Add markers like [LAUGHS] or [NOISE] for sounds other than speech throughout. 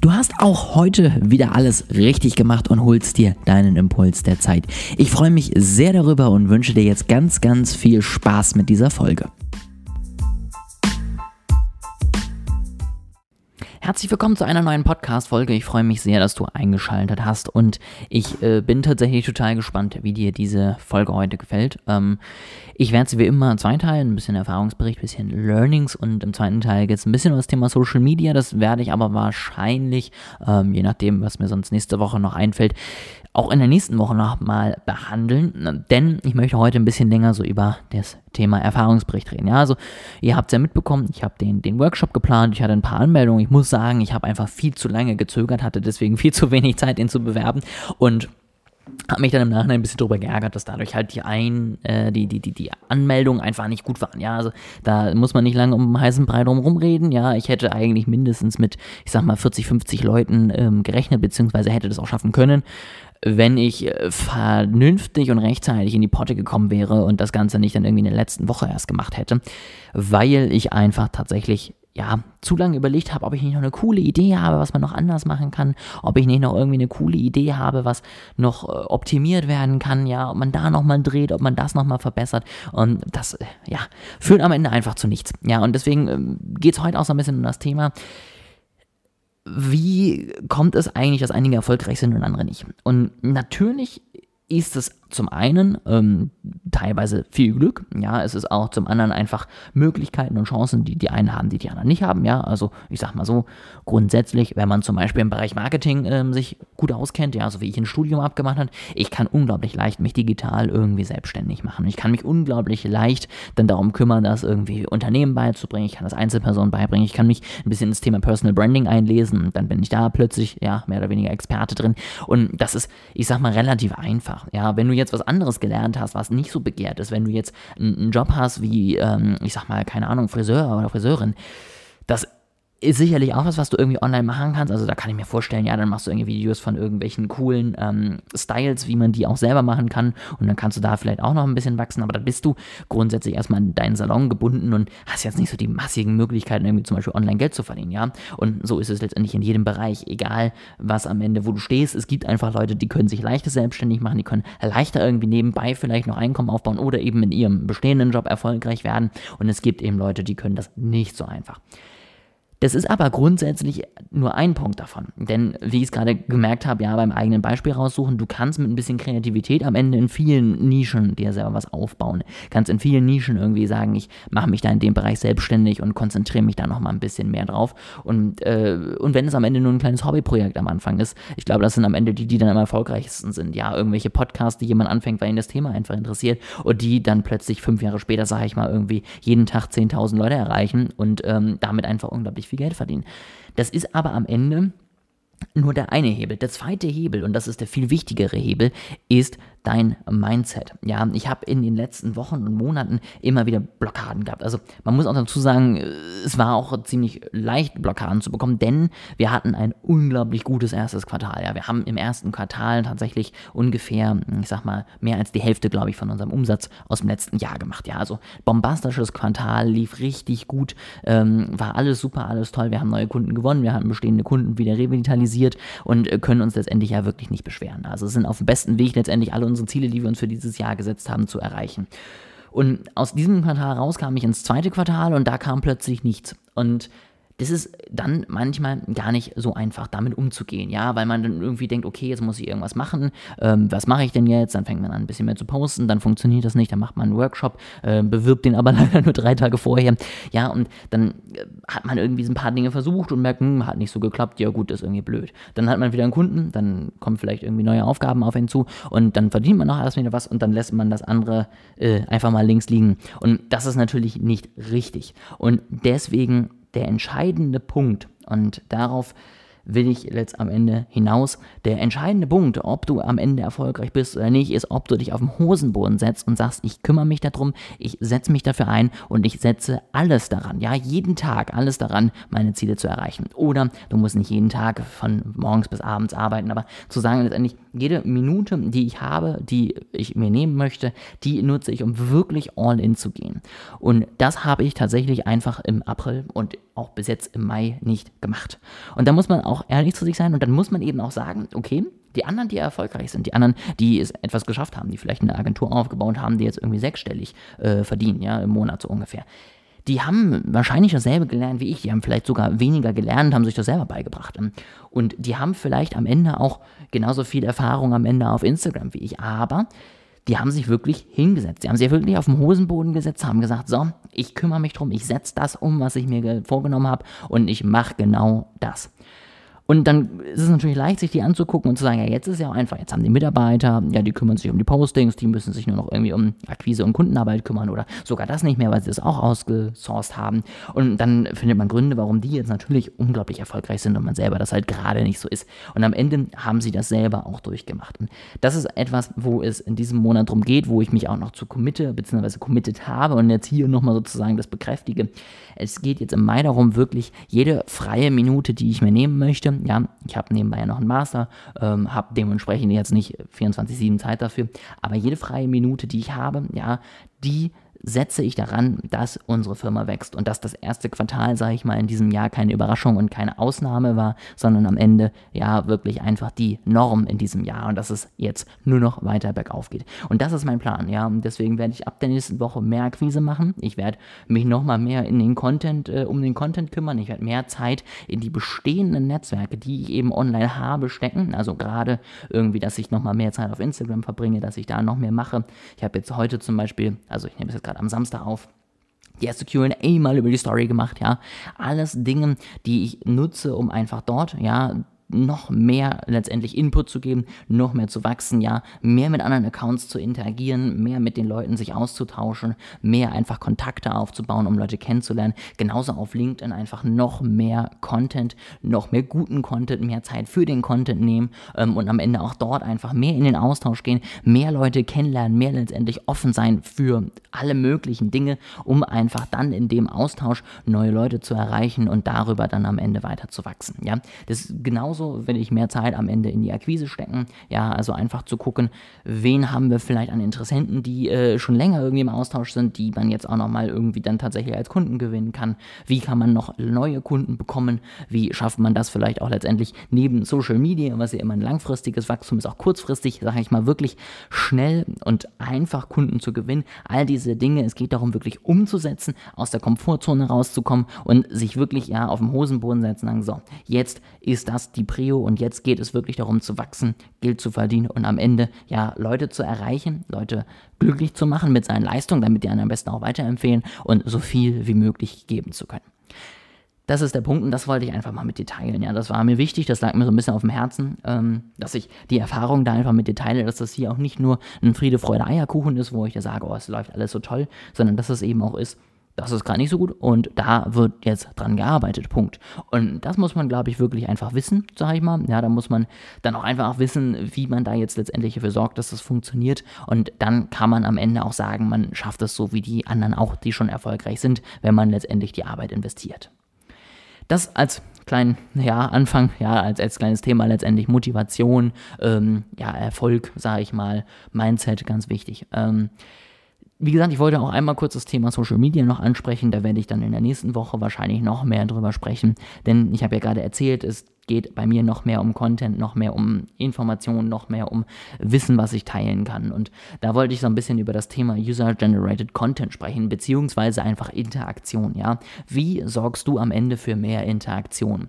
Du hast auch heute wieder alles richtig gemacht und holst dir deinen Impuls der Zeit. Ich freue mich sehr darüber und wünsche dir jetzt ganz, ganz viel Spaß mit dieser Folge. Herzlich willkommen zu einer neuen Podcast-Folge. Ich freue mich sehr, dass du eingeschaltet hast und ich äh, bin tatsächlich total gespannt, wie dir diese Folge heute gefällt. Ähm, ich werde sie wie immer zweiteilen, ein bisschen Erfahrungsbericht, ein bisschen Learnings und im zweiten Teil geht es ein bisschen um das Thema Social Media. Das werde ich aber wahrscheinlich, ähm, je nachdem, was mir sonst nächste Woche noch einfällt, auch in der nächsten Woche nochmal behandeln, denn ich möchte heute ein bisschen länger so über das Thema Erfahrungsbericht reden. Ja, also ihr habt es ja mitbekommen, ich habe den, den Workshop geplant, ich hatte ein paar Anmeldungen. Ich muss sagen, ich habe einfach viel zu lange gezögert, hatte deswegen viel zu wenig Zeit, ihn zu bewerben und habe mich dann im Nachhinein ein bisschen darüber geärgert, dass dadurch halt die, ein, äh, die, die, die, die Anmeldungen einfach nicht gut waren. Ja, also da muss man nicht lange um heißen Brei drum reden. Ja, ich hätte eigentlich mindestens mit, ich sag mal, 40, 50 Leuten ähm, gerechnet, beziehungsweise hätte das auch schaffen können wenn ich äh, vernünftig und rechtzeitig in die Potte gekommen wäre und das Ganze nicht dann irgendwie in der letzten Woche erst gemacht hätte, weil ich einfach tatsächlich ja, zu lange überlegt habe, ob ich nicht noch eine coole Idee habe, was man noch anders machen kann, ob ich nicht noch irgendwie eine coole Idee habe, was noch äh, optimiert werden kann, ja, ob man da nochmal dreht, ob man das nochmal verbessert und das, äh, ja, führt am Ende einfach zu nichts. Ja, und deswegen äh, geht es heute auch so ein bisschen um das Thema, kommt es eigentlich, dass einige erfolgreich sind und andere nicht? Und natürlich ist es zum einen ähm, teilweise viel Glück, ja, es ist auch zum anderen einfach Möglichkeiten und Chancen, die die einen haben, die die anderen nicht haben, ja, also ich sag mal so, grundsätzlich, wenn man zum Beispiel im Bereich Marketing ähm, sich gut auskennt, ja, so wie ich ein Studium abgemacht habe, ich kann unglaublich leicht mich digital irgendwie selbstständig machen. Ich kann mich unglaublich leicht dann darum kümmern, das irgendwie Unternehmen beizubringen, ich kann das Einzelpersonen beibringen, ich kann mich ein bisschen ins Thema Personal Branding einlesen dann bin ich da plötzlich, ja, mehr oder weniger Experte drin und das ist, ich sag mal, relativ einfach, ja, wenn du jetzt was anderes gelernt hast, was nicht so begehrt ist, wenn du jetzt einen Job hast wie, ähm, ich sag mal, keine Ahnung, Friseur oder Friseurin, das ist sicherlich auch was, was du irgendwie online machen kannst. Also da kann ich mir vorstellen, ja, dann machst du irgendwie Videos von irgendwelchen coolen ähm, Styles, wie man die auch selber machen kann. Und dann kannst du da vielleicht auch noch ein bisschen wachsen. Aber da bist du grundsätzlich erstmal in deinen Salon gebunden und hast jetzt nicht so die massigen Möglichkeiten, irgendwie zum Beispiel online Geld zu verdienen, ja. Und so ist es letztendlich in jedem Bereich, egal was am Ende, wo du stehst. Es gibt einfach Leute, die können sich leichter selbstständig machen, die können leichter irgendwie nebenbei vielleicht noch Einkommen aufbauen oder eben in ihrem bestehenden Job erfolgreich werden. Und es gibt eben Leute, die können das nicht so einfach. Das ist aber grundsätzlich nur ein Punkt davon. Denn wie ich es gerade gemerkt habe, ja, beim eigenen Beispiel raussuchen, du kannst mit ein bisschen Kreativität am Ende in vielen Nischen dir selber was aufbauen. Kannst in vielen Nischen irgendwie sagen, ich mache mich da in dem Bereich selbstständig und konzentriere mich da nochmal ein bisschen mehr drauf. Und, äh, und wenn es am Ende nur ein kleines Hobbyprojekt am Anfang ist, ich glaube, das sind am Ende die, die dann am erfolgreichsten sind. Ja, irgendwelche Podcasts, die jemand anfängt, weil ihn das Thema einfach interessiert und die dann plötzlich fünf Jahre später, sage ich mal, irgendwie jeden Tag 10.000 Leute erreichen und ähm, damit einfach unglaublich viel Geld verdienen. Das ist aber am Ende nur der eine Hebel. Der zweite Hebel, und das ist der viel wichtigere Hebel, ist dein Mindset. Ja, ich habe in den letzten Wochen und Monaten immer wieder Blockaden gehabt. Also man muss auch dazu sagen, es war auch ziemlich leicht, Blockaden zu bekommen, denn wir hatten ein unglaublich gutes erstes Quartal. Ja, wir haben im ersten Quartal tatsächlich ungefähr, ich sag mal, mehr als die Hälfte, glaube ich, von unserem Umsatz aus dem letzten Jahr gemacht. Ja, also bombastisches Quartal, lief richtig gut, ähm, war alles super, alles toll. Wir haben neue Kunden gewonnen, wir haben bestehende Kunden wieder revitalisiert und können uns letztendlich ja wirklich nicht beschweren. Also sind auf dem besten Weg letztendlich alle unsere Ziele, die wir uns für dieses Jahr gesetzt haben, zu erreichen. Und aus diesem Quartal raus kam ich ins zweite Quartal und da kam plötzlich nichts. Und das ist dann manchmal gar nicht so einfach, damit umzugehen, ja, weil man dann irgendwie denkt, okay, jetzt muss ich irgendwas machen, ähm, was mache ich denn jetzt? Dann fängt man an, ein bisschen mehr zu posten, dann funktioniert das nicht, dann macht man einen Workshop, äh, bewirbt den aber [LAUGHS] leider nur drei Tage vorher, ja, und dann äh, hat man irgendwie so ein paar Dinge versucht und merkt, hm, hat nicht so geklappt, ja gut, das ist irgendwie blöd. Dann hat man wieder einen Kunden, dann kommen vielleicht irgendwie neue Aufgaben auf ihn zu und dann verdient man noch erst wieder was und dann lässt man das andere äh, einfach mal links liegen. Und das ist natürlich nicht richtig. Und deswegen der entscheidende Punkt, und darauf will ich jetzt am Ende hinaus. Der entscheidende Punkt, ob du am Ende erfolgreich bist oder nicht, ist, ob du dich auf den Hosenboden setzt und sagst, ich kümmere mich darum, ich setze mich dafür ein und ich setze alles daran, ja, jeden Tag alles daran, meine Ziele zu erreichen. Oder du musst nicht jeden Tag von morgens bis abends arbeiten, aber zu sagen letztendlich, jede Minute, die ich habe, die ich mir nehmen möchte, die nutze ich, um wirklich all in zu gehen. Und das habe ich tatsächlich einfach im April und auch bis jetzt im Mai nicht gemacht. Und da muss man auch ehrlich zu sich sein und dann muss man eben auch sagen, okay, die anderen, die erfolgreich sind, die anderen, die es etwas geschafft haben, die vielleicht eine Agentur aufgebaut haben, die jetzt irgendwie sechsstellig äh, verdienen, ja, im Monat so ungefähr die haben wahrscheinlich dasselbe gelernt wie ich. Die haben vielleicht sogar weniger gelernt, haben sich das selber beigebracht. Und die haben vielleicht am Ende auch genauso viel Erfahrung am Ende auf Instagram wie ich. Aber die haben sich wirklich hingesetzt. Die haben sich wirklich auf den Hosenboden gesetzt, haben gesagt, so, ich kümmere mich drum, ich setze das um, was ich mir vorgenommen habe und ich mache genau das. Und dann ist es natürlich leicht, sich die anzugucken und zu sagen, ja, jetzt ist ja auch einfach, jetzt haben die Mitarbeiter, ja, die kümmern sich um die Postings, die müssen sich nur noch irgendwie um Akquise und Kundenarbeit kümmern oder sogar das nicht mehr, weil sie das auch ausgesourced haben. Und dann findet man Gründe, warum die jetzt natürlich unglaublich erfolgreich sind und man selber das halt gerade nicht so ist. Und am Ende haben sie das selber auch durchgemacht. Und das ist etwas, wo es in diesem Monat darum geht, wo ich mich auch noch zu committe, beziehungsweise committed habe und jetzt hier nochmal sozusagen das bekräftige. Es geht jetzt im Mai darum, wirklich jede freie Minute, die ich mir nehmen möchte, ja, ich habe nebenbei ja noch einen Master, ähm, habe dementsprechend jetzt nicht 24-7 Zeit dafür, aber jede freie Minute, die ich habe, ja, die setze ich daran, dass unsere Firma wächst und dass das erste Quartal, sage ich mal, in diesem Jahr keine Überraschung und keine Ausnahme war, sondern am Ende ja wirklich einfach die Norm in diesem Jahr und dass es jetzt nur noch weiter bergauf geht. Und das ist mein Plan, ja, und deswegen werde ich ab der nächsten Woche mehr Akquise machen. Ich werde mich nochmal mehr in den Content, äh, um den Content kümmern. Ich werde mehr Zeit in die bestehenden Netzwerke, die ich eben online habe, stecken. Also gerade irgendwie, dass ich nochmal mehr Zeit auf Instagram verbringe, dass ich da noch mehr mache. Ich habe jetzt heute zum Beispiel, also ich nehme es jetzt gerade am Samstag auf, die erste QA mal über die Story gemacht, ja. Alles Dinge, die ich nutze, um einfach dort, ja, noch mehr letztendlich Input zu geben, noch mehr zu wachsen, ja, mehr mit anderen Accounts zu interagieren, mehr mit den Leuten sich auszutauschen, mehr einfach Kontakte aufzubauen, um Leute kennenzulernen. Genauso auf LinkedIn einfach noch mehr Content, noch mehr guten Content, mehr Zeit für den Content nehmen ähm, und am Ende auch dort einfach mehr in den Austausch gehen, mehr Leute kennenlernen, mehr letztendlich offen sein für alle möglichen Dinge, um einfach dann in dem Austausch neue Leute zu erreichen und darüber dann am Ende weiter zu wachsen. Ja, das ist genauso genauso will ich mehr Zeit am Ende in die Akquise stecken. Ja, also einfach zu gucken, wen haben wir vielleicht an Interessenten, die äh, schon länger irgendwie im Austausch sind, die man jetzt auch nochmal irgendwie dann tatsächlich als Kunden gewinnen kann. Wie kann man noch neue Kunden bekommen? Wie schafft man das vielleicht auch letztendlich neben Social Media, was ja immer ein langfristiges Wachstum ist, auch kurzfristig, sage ich mal, wirklich schnell und einfach Kunden zu gewinnen. All diese Dinge, es geht darum, wirklich umzusetzen, aus der Komfortzone rauszukommen und sich wirklich ja auf dem Hosenboden setzen sagen, so, jetzt ist das die Prio und jetzt geht es wirklich darum zu wachsen, Geld zu verdienen und am Ende ja Leute zu erreichen, Leute glücklich zu machen mit seinen Leistungen, damit die einen am besten auch weiterempfehlen und so viel wie möglich geben zu können. Das ist der Punkt und das wollte ich einfach mal mit dir teilen. Ja, das war mir wichtig, das lag mir so ein bisschen auf dem Herzen, ähm, dass ich die Erfahrung da einfach mit dir teile, dass das hier auch nicht nur ein Friede, Freude, Eierkuchen ist, wo ich dir sage, oh, es läuft alles so toll, sondern dass es eben auch ist, das ist gerade nicht so gut und da wird jetzt dran gearbeitet, Punkt. Und das muss man, glaube ich, wirklich einfach wissen, sage ich mal. Ja, da muss man dann auch einfach wissen, wie man da jetzt letztendlich dafür sorgt, dass das funktioniert. Und dann kann man am Ende auch sagen, man schafft es so wie die anderen auch, die schon erfolgreich sind, wenn man letztendlich die Arbeit investiert. Das als kleinen ja, Anfang, ja, als, als kleines Thema letztendlich Motivation, ähm, ja, Erfolg, sage ich mal, Mindset, ganz wichtig. Ähm, wie gesagt, ich wollte auch einmal kurz das Thema Social Media noch ansprechen. Da werde ich dann in der nächsten Woche wahrscheinlich noch mehr drüber sprechen. Denn ich habe ja gerade erzählt, es geht bei mir noch mehr um Content, noch mehr um Informationen, noch mehr um Wissen, was ich teilen kann. Und da wollte ich so ein bisschen über das Thema User-Generated Content sprechen, beziehungsweise einfach Interaktion, ja. Wie sorgst du am Ende für mehr Interaktion?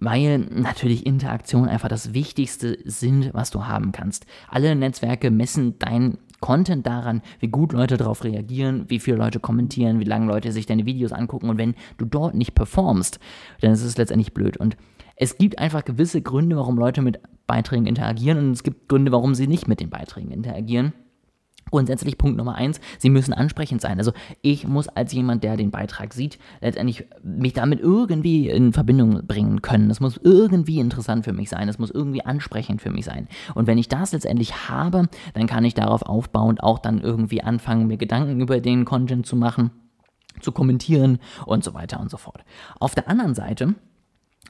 weil natürlich Interaktion einfach das Wichtigste sind, was du haben kannst. Alle Netzwerke messen dein Content daran, wie gut Leute darauf reagieren, wie viele Leute kommentieren, wie lange Leute sich deine Videos angucken. Und wenn du dort nicht performst, dann ist es letztendlich blöd. Und es gibt einfach gewisse Gründe, warum Leute mit Beiträgen interagieren und es gibt Gründe, warum sie nicht mit den Beiträgen interagieren. Grundsätzlich Punkt Nummer eins, sie müssen ansprechend sein. Also ich muss als jemand, der den Beitrag sieht, letztendlich mich damit irgendwie in Verbindung bringen können. Es muss irgendwie interessant für mich sein, es muss irgendwie ansprechend für mich sein. Und wenn ich das letztendlich habe, dann kann ich darauf aufbauend auch dann irgendwie anfangen, mir Gedanken über den Content zu machen, zu kommentieren und so weiter und so fort. Auf der anderen Seite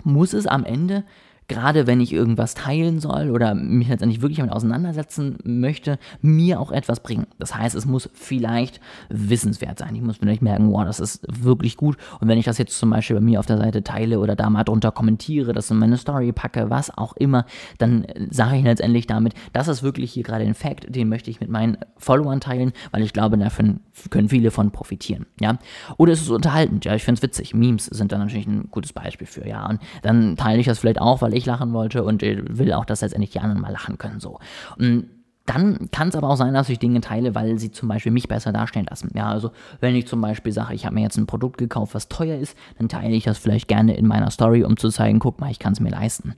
muss es am Ende gerade wenn ich irgendwas teilen soll oder mich letztendlich wirklich damit auseinandersetzen möchte, mir auch etwas bringen. Das heißt, es muss vielleicht wissenswert sein. Ich muss vielleicht merken, wow, das ist wirklich gut. Und wenn ich das jetzt zum Beispiel bei mir auf der Seite teile oder da mal drunter kommentiere, das in meine Story packe, was auch immer, dann sage ich letztendlich damit, das ist wirklich hier gerade ein Fact, den möchte ich mit meinen Followern teilen, weil ich glaube, davon können viele von profitieren. Ja? Oder es ist unterhaltend, ja, ich finde es witzig. Memes sind da natürlich ein gutes Beispiel für, ja. Und dann teile ich das vielleicht auch, weil ich lachen wollte und will auch, dass letztendlich die anderen mal lachen können. So. Und dann kann es aber auch sein, dass ich Dinge teile, weil sie zum Beispiel mich besser darstellen lassen. Ja, also wenn ich zum Beispiel sage, ich habe mir jetzt ein Produkt gekauft, was teuer ist, dann teile ich das vielleicht gerne in meiner Story, um zu zeigen, guck mal, ich kann es mir leisten.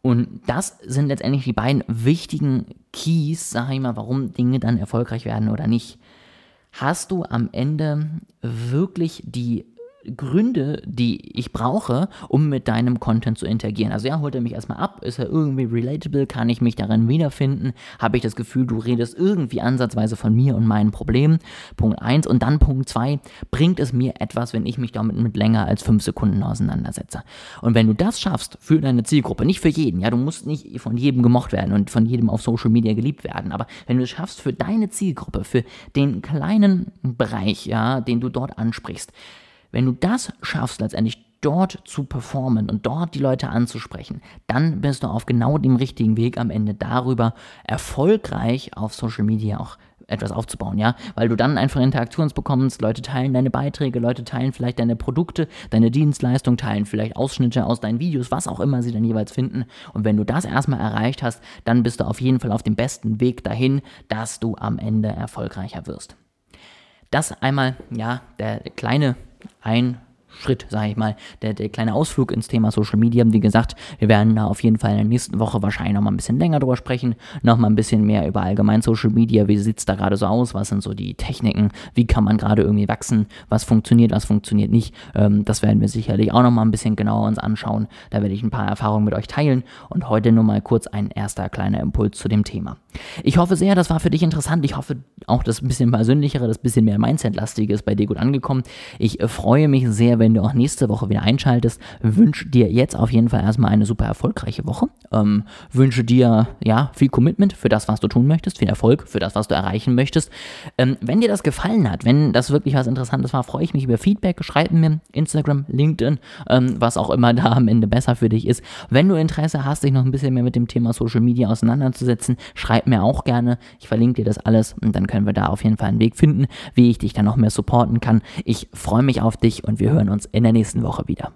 Und das sind letztendlich die beiden wichtigen Keys, sage ich mal, warum Dinge dann erfolgreich werden oder nicht. Hast du am Ende wirklich die Gründe, die ich brauche, um mit deinem Content zu interagieren. Also ja, holt er mich erstmal ab, ist er irgendwie relatable, kann ich mich darin wiederfinden, habe ich das Gefühl, du redest irgendwie ansatzweise von mir und meinen Problemen. Punkt 1 und dann Punkt 2, bringt es mir etwas, wenn ich mich damit mit länger als 5 Sekunden auseinandersetze. Und wenn du das schaffst für deine Zielgruppe, nicht für jeden, ja, du musst nicht von jedem gemocht werden und von jedem auf Social Media geliebt werden, aber wenn du es schaffst für deine Zielgruppe, für den kleinen Bereich, ja, den du dort ansprichst, wenn du das schaffst, letztendlich dort zu performen und dort die Leute anzusprechen, dann bist du auf genau dem richtigen Weg am Ende darüber erfolgreich auf Social Media auch etwas aufzubauen, ja, weil du dann einfach Interaktions bekommst, Leute teilen deine Beiträge, Leute teilen vielleicht deine Produkte, deine Dienstleistung, teilen vielleicht Ausschnitte aus deinen Videos, was auch immer sie dann jeweils finden und wenn du das erstmal erreicht hast, dann bist du auf jeden Fall auf dem besten Weg dahin, dass du am Ende erfolgreicher wirst. Das einmal, ja, der kleine ein Schritt, sage ich mal, der, der kleine Ausflug ins Thema Social Media. Wie gesagt, wir werden da auf jeden Fall in der nächsten Woche wahrscheinlich nochmal ein bisschen länger drüber sprechen, nochmal ein bisschen mehr über allgemein Social Media, wie sieht es da gerade so aus, was sind so die Techniken, wie kann man gerade irgendwie wachsen, was funktioniert, was funktioniert nicht. Ähm, das werden wir sicherlich auch nochmal ein bisschen genauer uns anschauen. Da werde ich ein paar Erfahrungen mit euch teilen und heute nur mal kurz ein erster kleiner Impuls zu dem Thema. Ich hoffe sehr, das war für dich interessant. Ich hoffe auch das bisschen persönlichere, das bisschen mehr Mindset-lastige ist bei dir gut angekommen. Ich äh, freue mich sehr, wenn du auch nächste Woche wieder einschaltest. Wünsche dir jetzt auf jeden Fall erstmal eine super erfolgreiche Woche. Ähm, wünsche dir ja viel Commitment für das, was du tun möchtest, viel Erfolg für das, was du erreichen möchtest. Ähm, wenn dir das gefallen hat, wenn das wirklich was Interessantes war, freue ich mich über Feedback. Schreib mir Instagram, LinkedIn, ähm, was auch immer [LAUGHS] da am Ende besser für dich ist. Wenn du Interesse hast, dich noch ein bisschen mehr mit dem Thema Social Media auseinanderzusetzen, schreib mir auch gerne. Ich verlinke dir das alles und dann können wir da auf jeden Fall einen Weg finden, wie ich dich dann noch mehr supporten kann. Ich freue mich auf dich und wir hören uns in der nächsten Woche wieder.